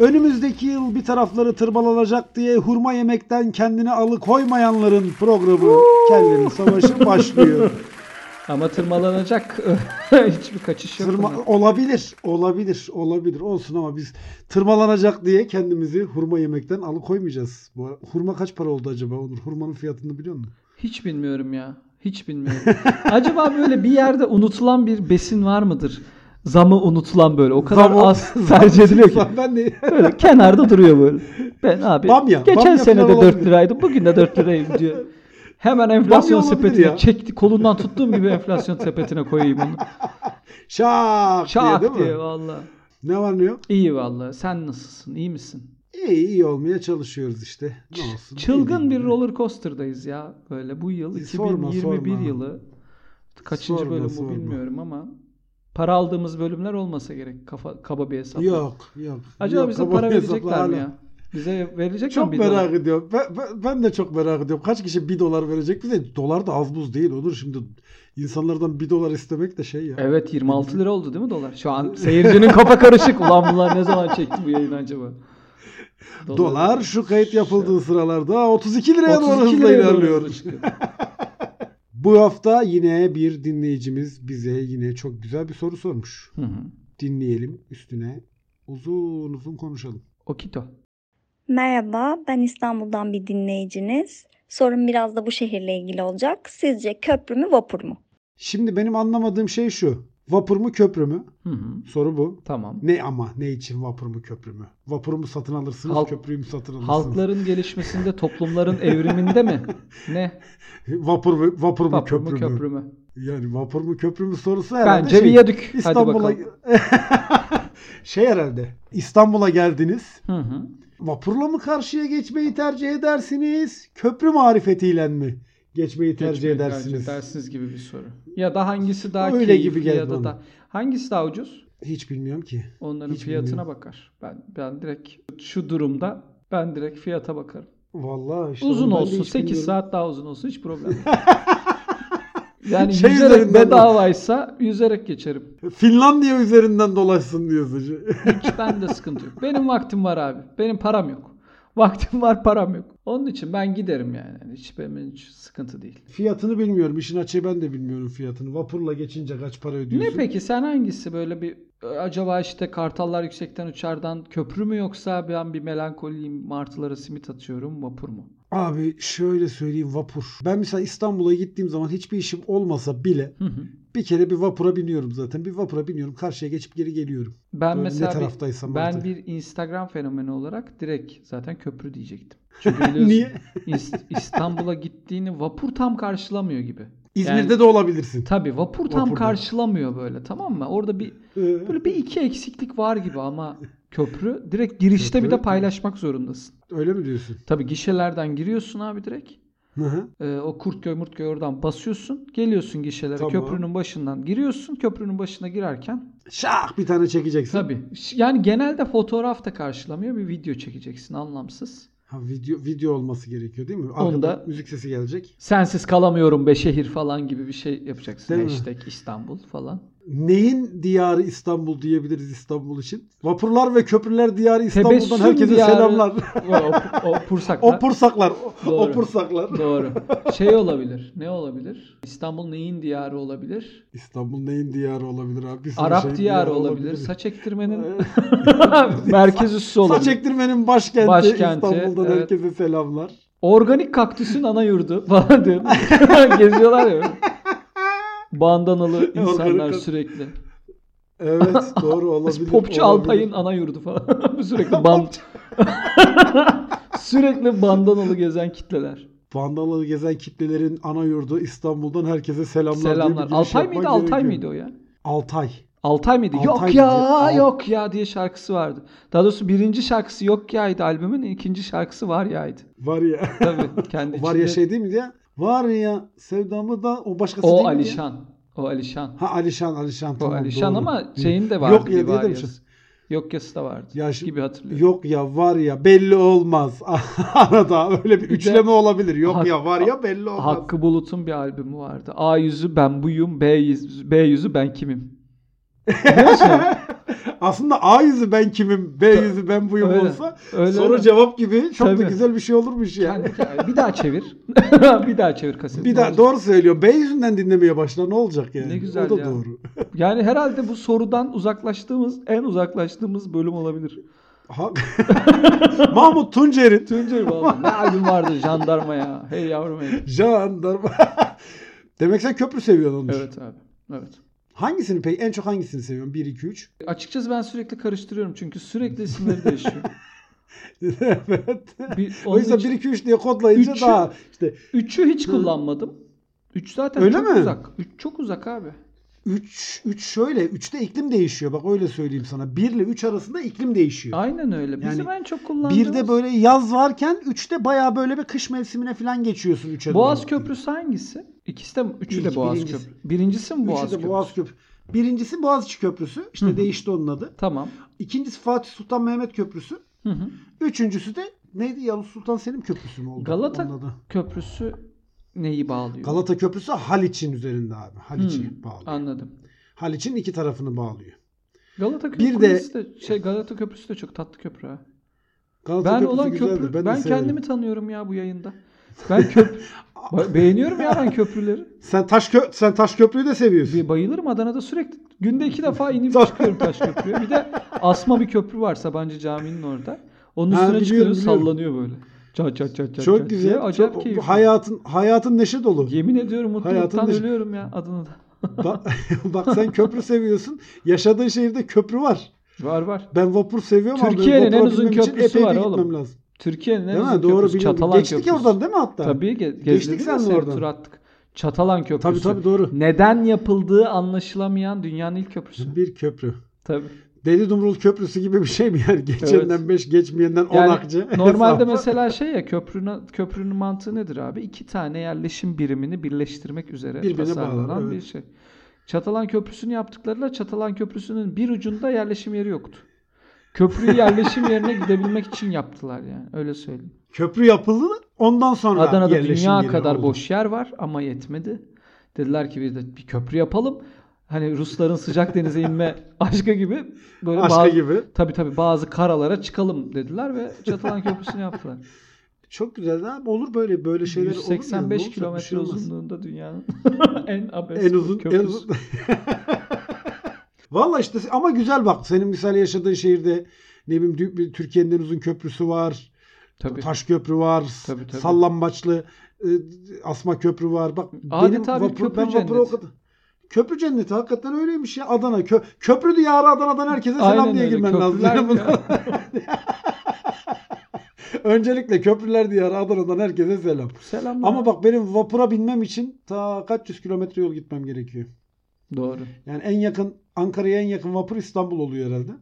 Önümüzdeki yıl bir tarafları tırmalanacak diye hurma yemekten kendini alıkoymayanların programı Kellerin Savaşı başlıyor. Ama tırmalanacak hiçbir kaçış yok. Tırma- olabilir, olabilir, olabilir. Olsun ama biz tırmalanacak diye kendimizi hurma yemekten alıkoymayacağız. Bu hurma kaç para oldu acaba Onur? Hurmanın fiyatını biliyor musun? Hiç bilmiyorum ya. Hiç bilmiyorum. Acaba böyle bir yerde unutulan bir besin var mıdır? Zamı unutulan böyle. O kadar Zam- az tercih ediliyor ki. ben de Böyle kenarda duruyor böyle. Ben abi Bamya, geçen bamya sene de falan 4 olabilir. liraydı. Bugün de 4 lirayım diyor. Hemen enflasyon sepetine ya. çekti. Kolundan tuttuğum gibi enflasyon sepetine koyayım onu. şak, diye Şak mi? diye valla. Ne var ne yok? İyi valla. Sen nasılsın? İyi misin? İyi, iyi olmaya çalışıyoruz işte. Ne olsun. Çılgın bir roller coaster'dayız ya. Böyle bu yıl Sorma, 2021 sorma. yılı. Kaçıncı Sorma, bölüm bu sorma. bilmiyorum ama para aldığımız bölümler olmasa gerek kafa kaba bir hesap. Yok, yok. Acaba yok, bize para verecekler mi ya? Bize verecek Çok mi bir merak dolar? ediyorum. Ben, ben, ben de çok merak ediyorum. Kaç kişi bir dolar verecek bize? Dolar da az buz değil. Olur şimdi insanlardan bir dolar istemek de şey ya. Evet 26 lira oldu değil mi dolar? Şu an seyircinin kafa karışık. Ulan bunlar ne zaman çekti bu yayını acaba? Dolar şu kayıt yapıldığı sıralarda 32 liraya doğru 32 hızla liraya doğru ilerliyor. hızla çıkıyor. Bu hafta yine bir dinleyicimiz bize yine çok güzel bir soru sormuş. Hı hı. Dinleyelim üstüne uzun uzun konuşalım. Okito. Merhaba, ben İstanbul'dan bir dinleyiciniz. Sorum biraz da bu şehirle ilgili olacak. Sizce köprü mü, vapur mu? Şimdi benim anlamadığım şey şu. Vapur mu köprü mü? Hı hı. Soru bu. Tamam. Ne ama ne için vapur mu köprü mü? Vapuru mu satın alırsınız, Halk- köprüyü mü satın alırsınız? Halkların gelişmesinde, toplumların evriminde mi? Ne? Vapur mu, vapur mu Vapur köprü, mu, mü? köprü mü? Yani vapur mu köprü mü sorusu herhalde Bence şey, viyadük. İstanbul'a şey herhalde. İstanbul'a geldiniz. Hı hı. Vapurla mı karşıya geçmeyi tercih edersiniz? Köprü marifetiyle mi geçmeyi tercih Geçmeyi edersiniz? edersiniz gibi bir soru. Ya da hangisi daha Öyle keyifli gibi ya da bana. da hangisi daha ucuz? Hiç bilmiyorum ki. Onların Hiç fiyatına bilmiyorum. bakar. Ben ben direkt şu durumda ben direkt fiyata bakarım. Vallahi işte uzun olsun hiç 8 bilmiyorum. saat daha uzun olsun hiç problem yok. yani Şey yüzerek bedavaysa yüzerek geçerim. Finlandiya üzerinden dolaşsın diyorsun. Hiç bende sıkıntı yok. Benim vaktim var abi. Benim param yok. Vaktim var param yok. Onun için ben giderim yani. Yani Hiç benim hiç sıkıntı değil. Fiyatını bilmiyorum. İşin açığı ben de bilmiyorum fiyatını. Vapurla geçince kaç para ödüyorsun? Ne peki sen hangisi böyle bir acaba işte kartallar yüksekten uçardan köprü mü yoksa ben bir melankoliyim martılara simit atıyorum vapur mu? Abi şöyle söyleyeyim vapur. Ben mesela İstanbul'a gittiğim zaman hiçbir işim olmasa bile Hı hı. Bir kere bir vapura biniyorum zaten. Bir vapura biniyorum. Karşıya geçip geri geliyorum. Ben Böyle mesela ne bir- taraftaysam ben artık. bir Instagram fenomeni olarak direkt zaten köprü diyecektim. Çünkü Niye? İs- İstanbul'a gittiğini vapur tam karşılamıyor gibi. İzmir'de Yani- de olabilirsin. Tabii vapur tam Vapurda. karşılamıyor böyle tamam mı? Orada bir Ee, böyle bir iki eksiklik var gibi ama köprü direkt girişte bir Köprü- de paylaşmak zorundasın. öyle mi diyorsun? Tabii gişelerden giriyorsun abi direkt. Hı hı. Ee, o Kurtköy Murtköy oradan basıyorsun. Geliyorsun gişelere. Tamam. Köprünün başından giriyorsun. Köprünün başına girerken Şak bir tane çekeceksin. tabii yani genelde fotoğraf da karşılamıyor. Bir video çekeceksin anlamsız. Ha, video video olması gerekiyor değil mi? Onda- Arkada müzik sesi gelecek. Sensiz kalamıyorum be şehir falan gibi bir şey yapacaksın. Değil mi? Hashtag İstanbul falan. Neyin diyarı İstanbul diyebiliriz İstanbul için? Vapurlar ve köprüler diyarı İstanbul'dan Tebessüm herkese diyarı- selamlar. O, o, o pursaklar. o pursaklar. O, o Doğru. pursaklar. Doğru. Şey olabilir. Ne olabilir? İstanbul neyin diyarı olabilir? İstanbul neyin diyarı olabilir abi? Sürü Arap şeyin diyarı olabilir. Saç ektirmenin merkez üssü olabilir. Saç ektirmenin başkenti, Başkenti, İstanbul'dan evet. herkese selamlar. Organik kaktüsün ana yurdu falan diyor. Geziyorlar ya. Bandanalı insanlar sürekli. Evet doğru olabilir. Popçu olabilir. Alpay'ın ana yurdu falan. sürekli band sürekli bandanalı gezen kitleler. Bandanalı gezen kitlelerin ana yurdu İstanbul'dan herkese selamlar. Selamlar. yapman mıydı? Altay gerekiyor. mıydı o ya? Altay. Altay mıydı? Altay yok mıydı? ya, Al- yok ya diye şarkısı vardı. Daha doğrusu birinci şarkısı yok ya'ydı albümün, ikinci şarkısı var ya'ydı. Var ya. Tabii kendi var ya şey değil mi ya? Var ya sevdamı da o başkası değil O mi ya? Alişan. O Alişan. Ha Alişan Alişan O tamam Alişan doğru. ama şeyin de vardı. Yok ya bir diye demişim. Yok yası da vardı. Ya şu- gibi hatırlıyorum. Yok ya var ya belli olmaz. Arada öyle bir, de- üçleme olabilir. Yok Hak- ya var ya belli olmaz. Hakkı Bulut'un bir albümü vardı. A yüzü ben buyum, B yüzü, B yüzü ben kimim. Aslında A yüzü ben kimim, B yüzü ben buyum öyle. olsa Öyle soru öyle. cevap gibi çok da Tabii. güzel bir şey olurmuş yani. Kendi- bir daha çevir. bir daha çevir kaseti. Bir daha doğru söylüyor. B yüzünden dinlemeye başla ne olacak yani? Ne güzel o da ya. doğru. Yani herhalde bu sorudan uzaklaştığımız, en uzaklaştığımız bölüm olabilir. Mahmut Tuncer'in Tuncay vallahi ne albüm vardı jandarma ya. Hey yavrum hey. jandarma. Demek sen köprü seviyorsun Onur. Evet abi. Evet. Hangisini peki? En çok hangisini seviyorsun? 1, 2, 3. Açıkçası ben sürekli karıştırıyorum çünkü sürekli isimleri değişiyor. evet. Bir, O onun yüzden için 1, 2, 3 diye kodlayınca Üçü- daha işte üçü hiç kullanmadım. Üç zaten Öyle çok mi? uzak. Üç çok uzak abi. 3 3 şöyle 3'te iklim değişiyor. Bak öyle söyleyeyim sana. 1 ile 3 arasında iklim değişiyor. Aynen öyle. Bizim Yani en çok kullandığımız Bir de böyle yaz varken 3'te bayağı böyle bir kış mevsimine falan geçiyorsun 3'e Boğaz Köprüsü hangisi? İkisi de üçü de Boğaz birincisi. Köprü. Birincisi mi Boğaz Üçü Köprüsü? Boğaz Köprü. Birincisi Boğaziçi Köprüsü. İşte Hı hı. değişti onun adı. Tamam. İkincisi Fatih Sultan Mehmet Köprüsü. Hı hı. Üçüncüsü de neydi? Yavuz Sultan Selim Köprüsü mü oldu? Galata? Köprüsü neyi bağlıyor? Galata Köprüsü Haliç'in üzerinde abi. Haliç'i Hmm, bağlıyor. Anladım. Haliç'in iki tarafını bağlıyor. Galata Bir Köprüsü de, şey Galata Köprüsü de çok tatlı köprü ha. Galata Ben Köprüsü olan güzeldir. köprü Ben, ben, de kendimi tanıyorum ya bu yayında. Ben köp Ba- beğeniyorum ya ben köprüleri. Sen taş kö sen taş köprüyü de seviyorsun. Bir bayılırım Adana'da sürekli günde iki defa inip çıkıyorum taş köprüye. Bir de asma bir köprü var Sabancı Camii'nin orada. Onun Ha, üstüne biliyorum, çıkıyorum biliyorum. sallanıyor böyle. Çat çat çat çat. Çok güzel. diye. Acayip Çok, keyifli. hayatın hayatın neşe dolu. Yemin ediyorum mutluluktan Hayatın- ölüyorum ya Adana'da. bak, bak sen köprü seviyorsun. Yaşadığın şehirde köprü var. Var var. Ben vapur seviyorum ama Türkiye'nin benim en uzun köprüsü var oğlum. lazım. Türkiye'nin en uzun? Doğru köprüsü biliyorum. Çatalan Geçtik Köprüsü. oradan değil mi hatta? Tabii ge- Geçtik seni oradan. tur attık. Çatalan Köprüsü. Tabii tabii doğru. Neden yapıldığı anlaşılamayan dünyanın ilk köprüsü. Bir köprü. Tabii. Deli Dumrul Köprüsü gibi bir şey mi yani? Geçenden 5, geçmeyenden 10 Yani akçe. normalde mesela şey ya köprünün köprünün mantığı nedir abi? İki tane yerleşim birimini birleştirmek üzere Birbirine tasarlanan bağlar, evet. bir şey. Çatalan Köprüsü'nü yaptıklarıyla Çatalan Köprüsü'nün bir ucunda yerleşim yeri yoktu. Köprüyü yerleşim yerine gidebilmek için yaptılar yani. Öyle söyleyeyim. Köprü yapıldı ondan sonra Adana'da yerleşim dünya yeri kadar oldu. boş yer var ama yetmedi. Dediler ki bir de bir köprü yapalım. Hani Rusların sıcak denize inme aşkı gibi böyle Aşkı bazı, gibi. Tabii tabii bazı karalara çıkalım dediler ve Çatalan Köprüsü'nü yaptılar. Çok güzel abi. Olur böyle böyle şeyler olur mu? yani? Ne 185 olacak? Bir kilometre şey uzunluğunda dünyanın en abes En uzun, en köprüsü. uzun. Valla işte ama güzel bak. Senin misal yaşadığın şehirde ne bileyim Türkiye'nin en uzun köprüsü var. Tabii. Taş köprü var. Tabii, tabii. Sallambaçlı e, asma köprü var. Bak Adeta benim köprü ben vapura o kadar- Köprü cenneti hakikaten öyleymiş ya. Adana kö, köprü diyarı Adana'dan herkese selam Aynen diye öyle. girmen lazım. Köprüler- bunlar- Öncelikle köprüler diyarı Adana'dan herkese selam. Selamlar. Ama bak benim vapura binmem için ta kaç yüz kilometre yol gitmem gerekiyor. Doğru. Yani en yakın Ankara'ya en yakın vapur İstanbul oluyor herhalde.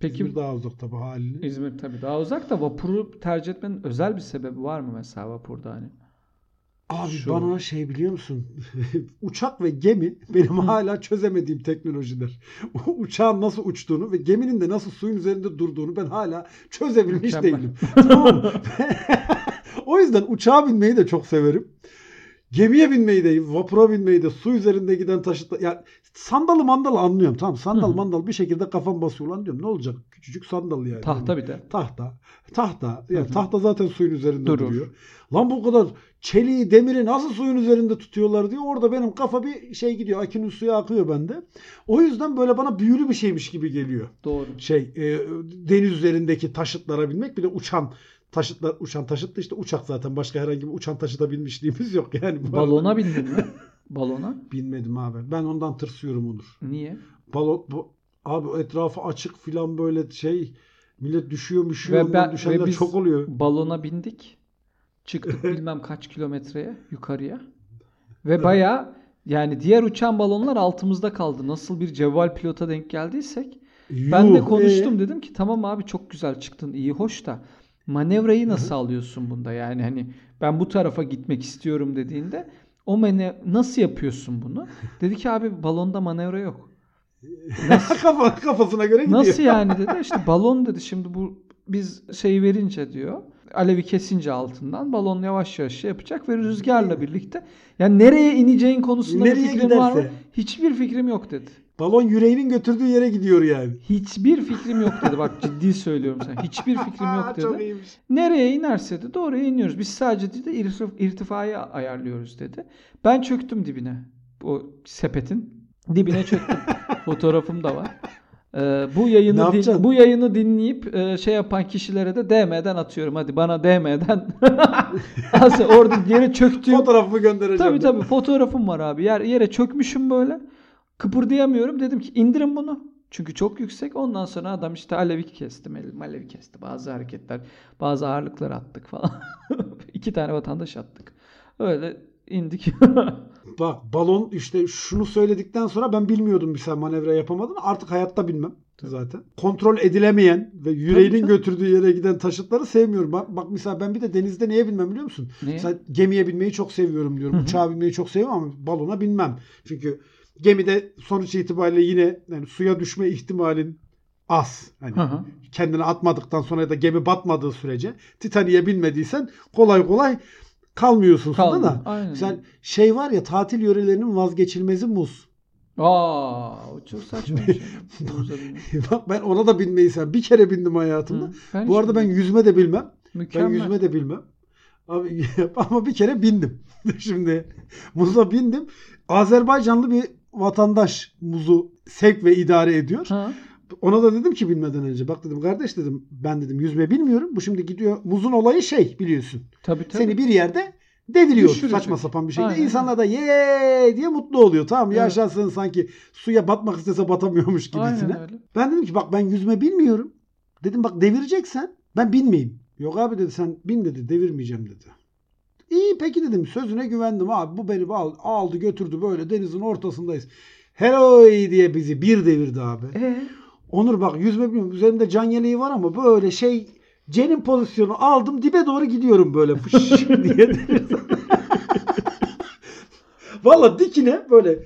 Peki İzmir daha uzak tabii haliyle. İzmir tabii daha uzak da vapuru tercih etmenin özel bir sebebi var mı mesela vapurda hani? Abi Şu- bana şey biliyor musun? Uçak ve gemi benim hala çözemediğim teknolojiler. Uçağın nasıl uçtuğunu ve geminin de nasıl suyun üzerinde durduğunu ben hala çözebilmiş Mükemmel. değilim. tamam o yüzden uçağa binmeyi de çok severim. Gemiye binmeyi de, vapura binmeyi de, su üzerinde giden taşıtla... Ya sandalı mandalı anlıyorum. Tamam sandal Hı mandal bir şekilde kafam basıyor lan diyorum. Ne olacak? Küçücük sandal yani. Tahta bir de. Tahta. Tahta. Yani Hı tahta zaten suyun üzerinde Durur. duruyor. Lan bu kadar çeliği, demiri nasıl suyun üzerinde tutuyorlar diye orada benim kafa bir şey gidiyor. Akünün suya akıyor bende. O yüzden böyle bana büyülü bir şeymiş gibi geliyor. Doğru. Şey e, deniz üzerindeki taşıtlara binmek bir de uçan taşıtlar uçan taşıt da işte uçak zaten başka herhangi bir uçan taşıta binmişliğimiz yok yani. Balona bindin mi? Balona? binmedim abi. Ben ondan tırsıyorum Onur. Niye? Balon bu, abi etrafı açık filan böyle şey millet düşüyor düşüyor Ve ben- düşenler ve biz- çok oluyor. Balona bindik. Çıktık bilmem kaç kilometreye yukarıya. Ve baya yani diğer uçan balonlar altımızda kaldı. Nasıl bir cevval pilota denk geldiysek. Ben de Yuh, konuştum ee? dedim ki tamam abi çok güzel çıktın iyi hoş da manevrayı nasıl alıyorsun bunda yani hani ben bu tarafa gitmek istiyorum dediğinde o mane nasıl yapıyorsun bunu? Dedi ki abi balonda manevra yok. Nasıl, Kafa, kafasına göre gidiyor. nasıl yani dedi işte balon dedi şimdi bu biz şeyi verince diyor alevi kesince altından balon yavaş yavaş şey yapacak ve rüzgarla birlikte yani nereye ineceğin konusunda bir Nereye fikrin var mı? giderse. Hiçbir fikrim yok dedi. Balon yüreğinin götürdüğü yere gidiyor yani. Hiçbir fikrim yok dedi. Bak ciddi söylüyorum sana. Hiçbir fikrim yok Çok dedi. iyiymiş. Nereye inerse dedi oraya iniyoruz. Biz sadece dedi irtif- irtifayı ayarlıyoruz dedi. Ben çöktüm dibine. O sepetin dibine çöktüm. Fotoğrafım da var. Ee, bu yayını din- bu yayını dinleyip e, şey yapan kişilere de DM'den atıyorum. Hadi bana DM'den. Aslında orada yere çöktüğüm Fotoğrafımı göndereceğim. Tabii tabii fotoğrafım var abi. Yer, yere çökmüşüm böyle. Kıpırdayamıyorum. Dedim ki indirin bunu. Çünkü çok yüksek. Ondan sonra adam işte alevi kesti. mel- Alevi kesti. Bazı hareketler, bazı ağırlıklar attık falan. İki tane vatandaş attık. Öyle indik. Bak balon işte şunu söyledikten sonra ben bilmiyordum bir sen manevra yapamadın. Artık hayatta bilmem zaten. Kontrol edilemeyen ve yüreğinin götürdüğü yere giden taşıtları sevmiyorum. Bak, bak mesela ben bir de denizde neye binmem biliyor musun? Niye? Mesela gemiye binmeyi çok seviyorum diyorum. Hı hı. Uçağa binmeyi çok seviyorum ama balona binmem. Çünkü gemide sonuç itibariyle yine yani suya düşme ihtimalin az. Hani Hı hı. kendini atmadıktan sonra ya da gemi batmadığı sürece Titanik'e binmediysen kolay kolay kalmıyorsun suda Kaldı. da. Aynen. Sen şey var ya tatil yörelerinin vazgeçilmezi muz. Aa, o çok saçma şey. Bak ben ona da binmeyi sev. Bir kere bindim hayatımda. Hı. Ben Bu arada ben yüzme de bilmem. Ben Mükemmel. yüzme de bilmem. Abi, ama bir kere bindim. Şimdi muza bindim. Azerbaycanlı bir vatandaş muzu sevk ve idare ediyor. Ha. Ona da dedim ki bilmeden önce bak dedim kardeş dedim ben dedim yüzme bilmiyorum. Bu şimdi gidiyor muzun olayı şey biliyorsun. Tabii tabii. Seni bir yerde deviriyor Düşürecek. saçma sapan bir şekilde. Aynen. İnsanlar da ye diye mutlu oluyor. Tamam Evet. yaşasın sanki suya batmak istese batamıyormuş gibisine. Ben dedim ki bak ben yüzme bilmiyorum. Dedim bak devireceksen ben binmeyeyim. Yok abi dedi sen bin dedi devirmeyeceğim dedi. İyi peki dedim sözüne güvendim abi bu beni al- aldı götürdü böyle denizin ortasındayız. Heroy diye bizi bir devirdi abi. Ee? Onur bak yüzme bilmiyorum üzerimde can yeleği var ama böyle şey Cenin pozisyonu aldım dibe doğru gidiyorum böyle fış diye. Valla dikine böyle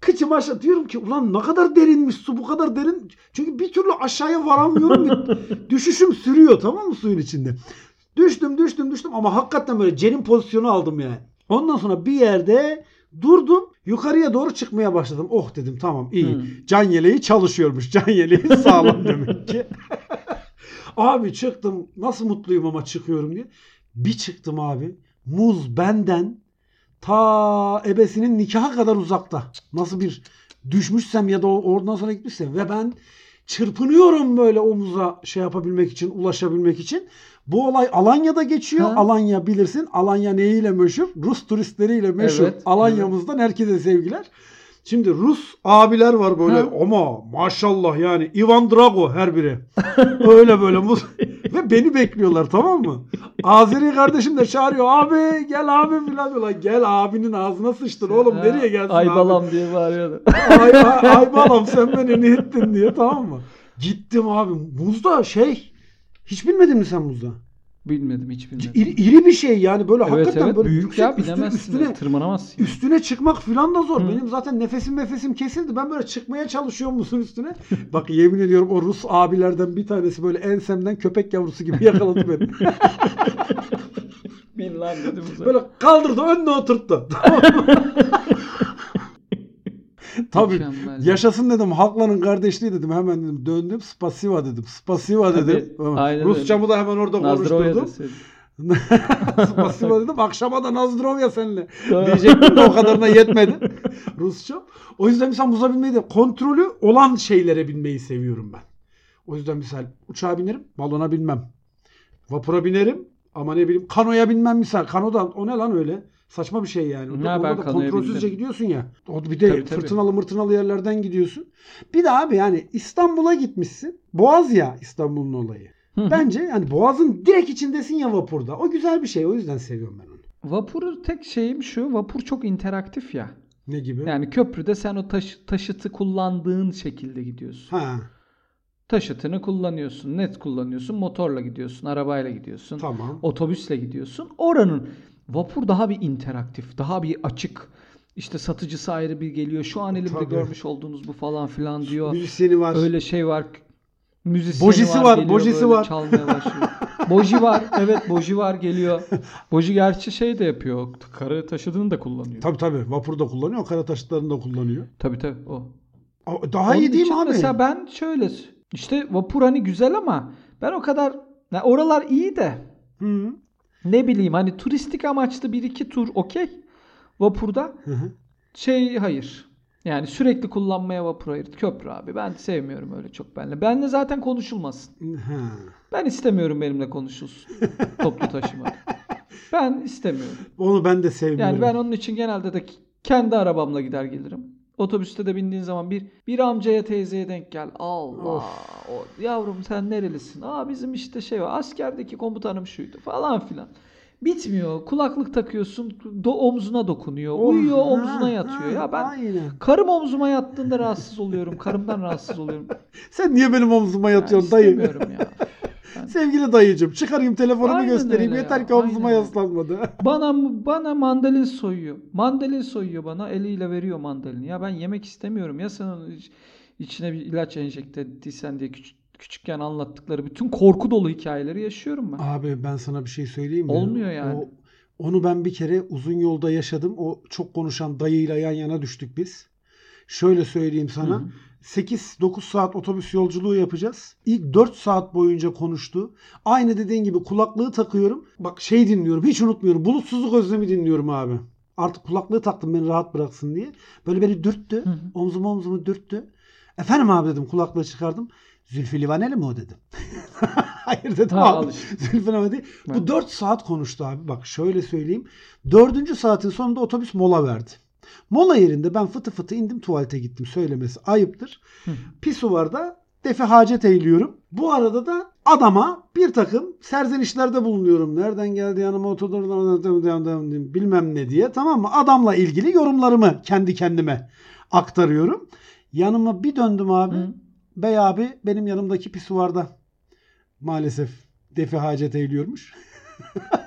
kıçımı aşağı diyorum ki ulan ne kadar derinmiş su bu kadar derin. Çünkü bir türlü aşağıya varamıyorum. Düşüşüm sürüyor tamam mı suyun içinde. Düştüm düştüm düştüm ama hakikaten böyle cenin pozisyonu aldım yani. Ondan sonra bir yerde durdum. Yukarıya doğru çıkmaya başladım. Oh dedim tamam iyi. Hı. Can yeleği çalışıyormuş. Can yeleği sağlam demek ki. abi çıktım. Nasıl mutluyum ama çıkıyorum diye. Bir çıktım abi. Muz benden ta ebesinin nikaha kadar uzakta. Nasıl bir düşmüşsem ya da oradan sonra gitmişsem ve ben çırpınıyorum böyle omuza şey yapabilmek için, ulaşabilmek için. Bu olay Alanya'da geçiyor. Ha. Alanya bilirsin. Alanya neyiyle meşhur? Rus turistleriyle meşhur. Evet, Alanya'mızdan herkese sevgiler. Şimdi Rus abiler var böyle Ha. ama maşallah yani Ivan Drago her biri. Öyle böyle. Ve beni bekliyorlar tamam mı? Azeri kardeşim de çağırıyor. Abi gel abi filan diyorlar. Gel abinin ağzına sıçtın oğlum Ha, nereye gelsin Ay abi? balam diye bağırıyordu. ay, ay, ay balam sen beni ne ettin diye tamam mı? Gittim abi. Muzda şey. Hiç bilmedin mi sen muzda? Bilmedim hiç bilmedim. İri, iri bir şey yani böyle evet hakikaten evet böyle büyük yüksek, ya üstüne, üstüne, tırmanamazsın. üstüne çıkmak filan da zor. Hı. Benim zaten nefesim nefesim kesildi. Ben böyle çıkmaya çalışıyorum musun üstüne. Bak yemin ediyorum o Rus abilerden bir tanesi böyle ensemden köpek yavrusu gibi yakaladı beni. Bin lan dedim böyle kaldırdı önüne oturttu. Tabii. Mükemmel. Yaşasın dedim. Halkların kardeşliği dedim. Hemen dedim. Döndüm. Spasiva dedim. Spasiva Tabii, dedim. aynen Rusçamı da hemen orada Nazdrovya konuşturdum. deseydin. Spasiva dedim. Akşama da Nazdrovya seninle. Diyecektim de o kadarına yetmedi. Rusça. O yüzden mesela muza binmeyi de kontrolü olan şeylere binmeyi seviyorum ben. O yüzden misal uçağa binerim, balona binmem. Vapura binerim ama ne bileyim kanoya binmem misal. Kanoda o ne lan öyle? Saçma bir şey yani. Ne, Orada da kontrolsüzce gidiyorsun ya. O bir de Tabii, tabii. fırtınalı mırtınalı yerlerden gidiyorsun. Bir de abi yani İstanbul'a gitmişsin. Boğaz ya İstanbul'un olayı. Bence yani Boğaz'ın direkt içindesin ya vapurda. O güzel bir şey. O yüzden seviyorum ben onu. Vapuru tek şeyim şu. Vapur çok interaktif ya. Ne gibi? Yani köprüde sen o taş, taşıtı kullandığın şekilde gidiyorsun. Ha, Taşıtını kullanıyorsun. Net kullanıyorsun. Motorla gidiyorsun. Arabayla gidiyorsun. tamam. Otobüsle gidiyorsun. Oranın vapur daha bir interaktif. Daha bir açık. İşte satıcısı ayrı bir geliyor. Şu an elimde Tabii. görmüş olduğunuz bu falan filan diyor. Müzisyeni var. Öyle şey var. Müzisyeni Bojisi var, geliyor bojisi var. Çalmaya başlıyor. Boji var. Evet boji var geliyor. Boji gerçi şey de yapıyor. Karı taşıdığını da kullanıyor. Tabii tabii vapurda kullanıyor, kara taşıtlarını da kullanıyor. Tabii tabii o. Daha Onun iyi değil mi abi? Mesela ben şöyle işte vapur hani güzel ama ben o kadar ya oralar iyi de Hı. Ne bileyim hani turistik amaçlı bir iki tur okey. Vapurda Hı hı. şey hayır. Yani sürekli kullanmaya vapur hayır. Köprü abi. Ben sevmiyorum öyle çok benle. Benle zaten konuşulmasın. Ha. Ben istemiyorum benimle konuşulsun. toplu taşıma. Ben istemiyorum. Onu ben de sevmiyorum. Yani ben onun için genelde de kendi arabamla gider gelirim. Otobüste de bindiğin zaman bir bir amcaya teyzeye denk gel. Allah. O, yavrum sen nerelisin? Aa bizim işte şey var. Askerdeki komutanım şuydu falan filan. Bitmiyor. Kulaklık takıyorsun. Do omzuna dokunuyor. Oh, Uyuyor ha, omzuna yatıyor. ha, Ya ben Aynen. karım omzuma yattığında rahatsız oluyorum. Karımdan rahatsız oluyorum. Sen niye benim omzuma yatıyorsun dayı? istemiyorum ya. Sevgili dayıcım çıkarayım telefonumu Aynen göstereyim. Yeter ya, ki omzuma aynen yaslanmadı. Bana bana mandalin soyuyor. Mandalin soyuyor bana. Eliyle veriyor mandalini. Ya ben yemek istemiyorum. Ya sen onun iç- içine bir ilaç enjekte ettiysen diye küç- küçükken anlattıkları bütün korku dolu hikayeleri yaşıyorum ben. Abi ben sana bir şey söyleyeyim mi? Olmuyor yani. O- onu ben bir kere uzun yolda yaşadım. O çok konuşan dayıyla yan yana düştük biz. Şöyle söyleyeyim sana. Hı hı. 8-9 saat otobüs yolculuğu yapacağız. İlk 4 saat boyunca konuştu. Aynı dediğin gibi kulaklığı takıyorum. Bak şey dinliyorum. Hiç unutmuyorum. Bulutsuzluk özlemi dinliyorum abi. Artık kulaklığı taktım beni rahat bıraksın diye. Böyle beni dürttü. Hı hı. Omzumu omzumu dürttü. Efendim abi dedim kulaklığı çıkardım. Zülfü Livaneli mi o dedim. Hayır dedim Ha, abi. Zülfü Livaneli. Bu Evet. 4 saat konuştu abi. Bak şöyle söyleyeyim. Dördüncü saatin sonunda otobüs mola verdi. Mola yerinde ben fıtı fıtı indim tuvalete gittim. Söylemesi ayıptır. Pisuvarda defi hacet eğiliyorum. Bu arada da adama bir takım serzenişlerde bulunuyorum. Nereden geldi yanıma oturdu bilmem ne diye tamam mı? Adamla ilgili yorumlarımı kendi kendime aktarıyorum. Yanıma bir döndüm abi. Hı. Bey abi benim yanımdaki pisuvarda maalesef defi hacet eğiliyormuş.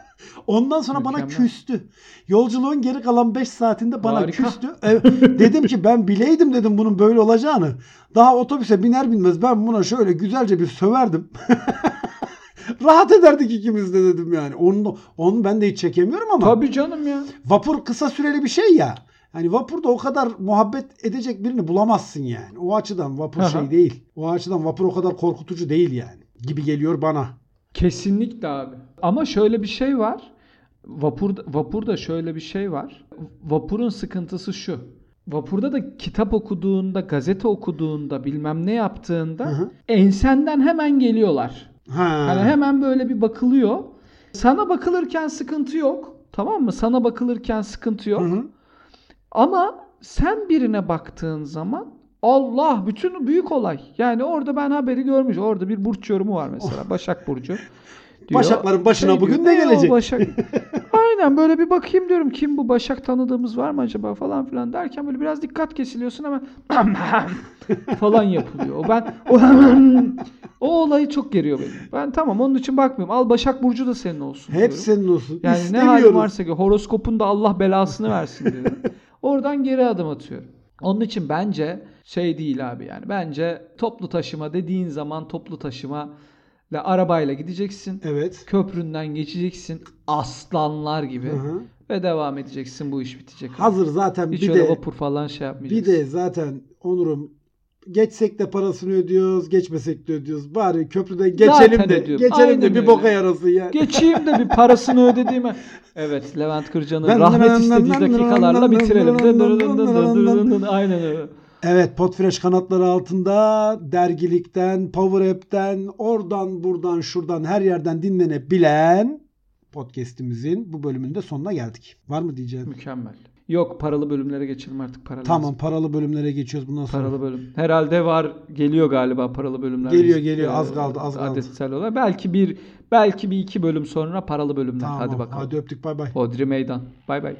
Ondan sonra bana Mükemmel. küstü. Yolculuğun geri kalan 5 saatinde bana Harika. küstü. Evet, dedim ki ben bileydim dedim bunun böyle olacağını. Daha otobüse biner binmez ben buna şöyle güzelce bir söverdim. Rahat ederdik ikimiz de dedim yani. Onu, onu ben de hiç çekemiyorum ama Tabii canım ya. vapur kısa süreli bir şey ya. Hani vapurda o kadar muhabbet edecek birini bulamazsın yani. O açıdan vapur Aha. şey değil. O açıdan vapur o kadar korkutucu değil yani. Gibi geliyor bana. Kesinlikle abi. Ama şöyle bir şey var. Vapur vapurda şöyle bir şey var. Vapurun sıkıntısı şu. Vapurda da kitap okuduğunda, gazete okuduğunda, bilmem ne yaptığında Hı hı. ensenden hemen geliyorlar. Ha. Hani hemen böyle bir bakılıyor. Sana bakılırken sıkıntı yok. Tamam mı? Sana bakılırken sıkıntı yok. Hı hı. Ama sen birine baktığın zaman Allah bütün büyük olay. Yani orada ben haberi görmüş. Orada bir burç yorumu var mesela. Başak Burcu. Diyor. Başakların başına Şey bugün diyor, ne gelecek?" Başak? Aynen böyle bir bakayım diyorum. Kim bu Başak tanıdığımız var mı acaba falan filan derken böyle biraz dikkat kesiliyorsun hemen falan yapılıyor. O ben o, o olayı çok geriyor beni. Ben tamam onun için bakmıyorum. Al Başak Burcu da senin olsun Hep diyorum. senin olsun. Yani ne halin varsa ki horoskopun da Allah belasını versin diyorum. Oradan geri adım atıyorum. Onun için bence şey değil abi yani. Bence toplu taşıma dediğin zaman toplu taşıma ile arabayla gideceksin. Evet. Köpründen geçeceksin aslanlar gibi Hı hı. ve devam edeceksin. Bu iş bitecek. Hazır zaten Hiç bir öyle de vapur falan şey bir yapmayacaksın. de zaten Onur'um geçsek de parasını ödüyoruz, geçmesek de ödüyoruz. Bari köprüden geçelim Zaten de ödüyorum. geçelim Aynen de bir öyle. boka yarasın yani. Geçeyim de bir parasını ödediğime. Evet Levent Kırca'nın rahmet istediği dakikalarla bitirelim. Aynen öyle. Evet Podfresh kanatları altında dergilikten, Power App'ten, oradan buradan şuradan her yerden dinlenebilen podcast'imizin bu bölümünde sonuna geldik. Var mı diyeceğim? Mükemmel. Yok paralı bölümlere geçelim artık paralı. Tamam paralı bölümlere geçiyoruz bundan sonra. Paralı bölüm. Herhalde var geliyor galiba paralı bölümler. Geliyor, geliyor. Az e, kaldı, az kaldı. Adetsel olarak. Belki bir belki bir iki bölüm sonra paralı bölümler. Tamam, Hadi bakalım. Hadi öptük bay bay. Hodri meydan. Bay bay.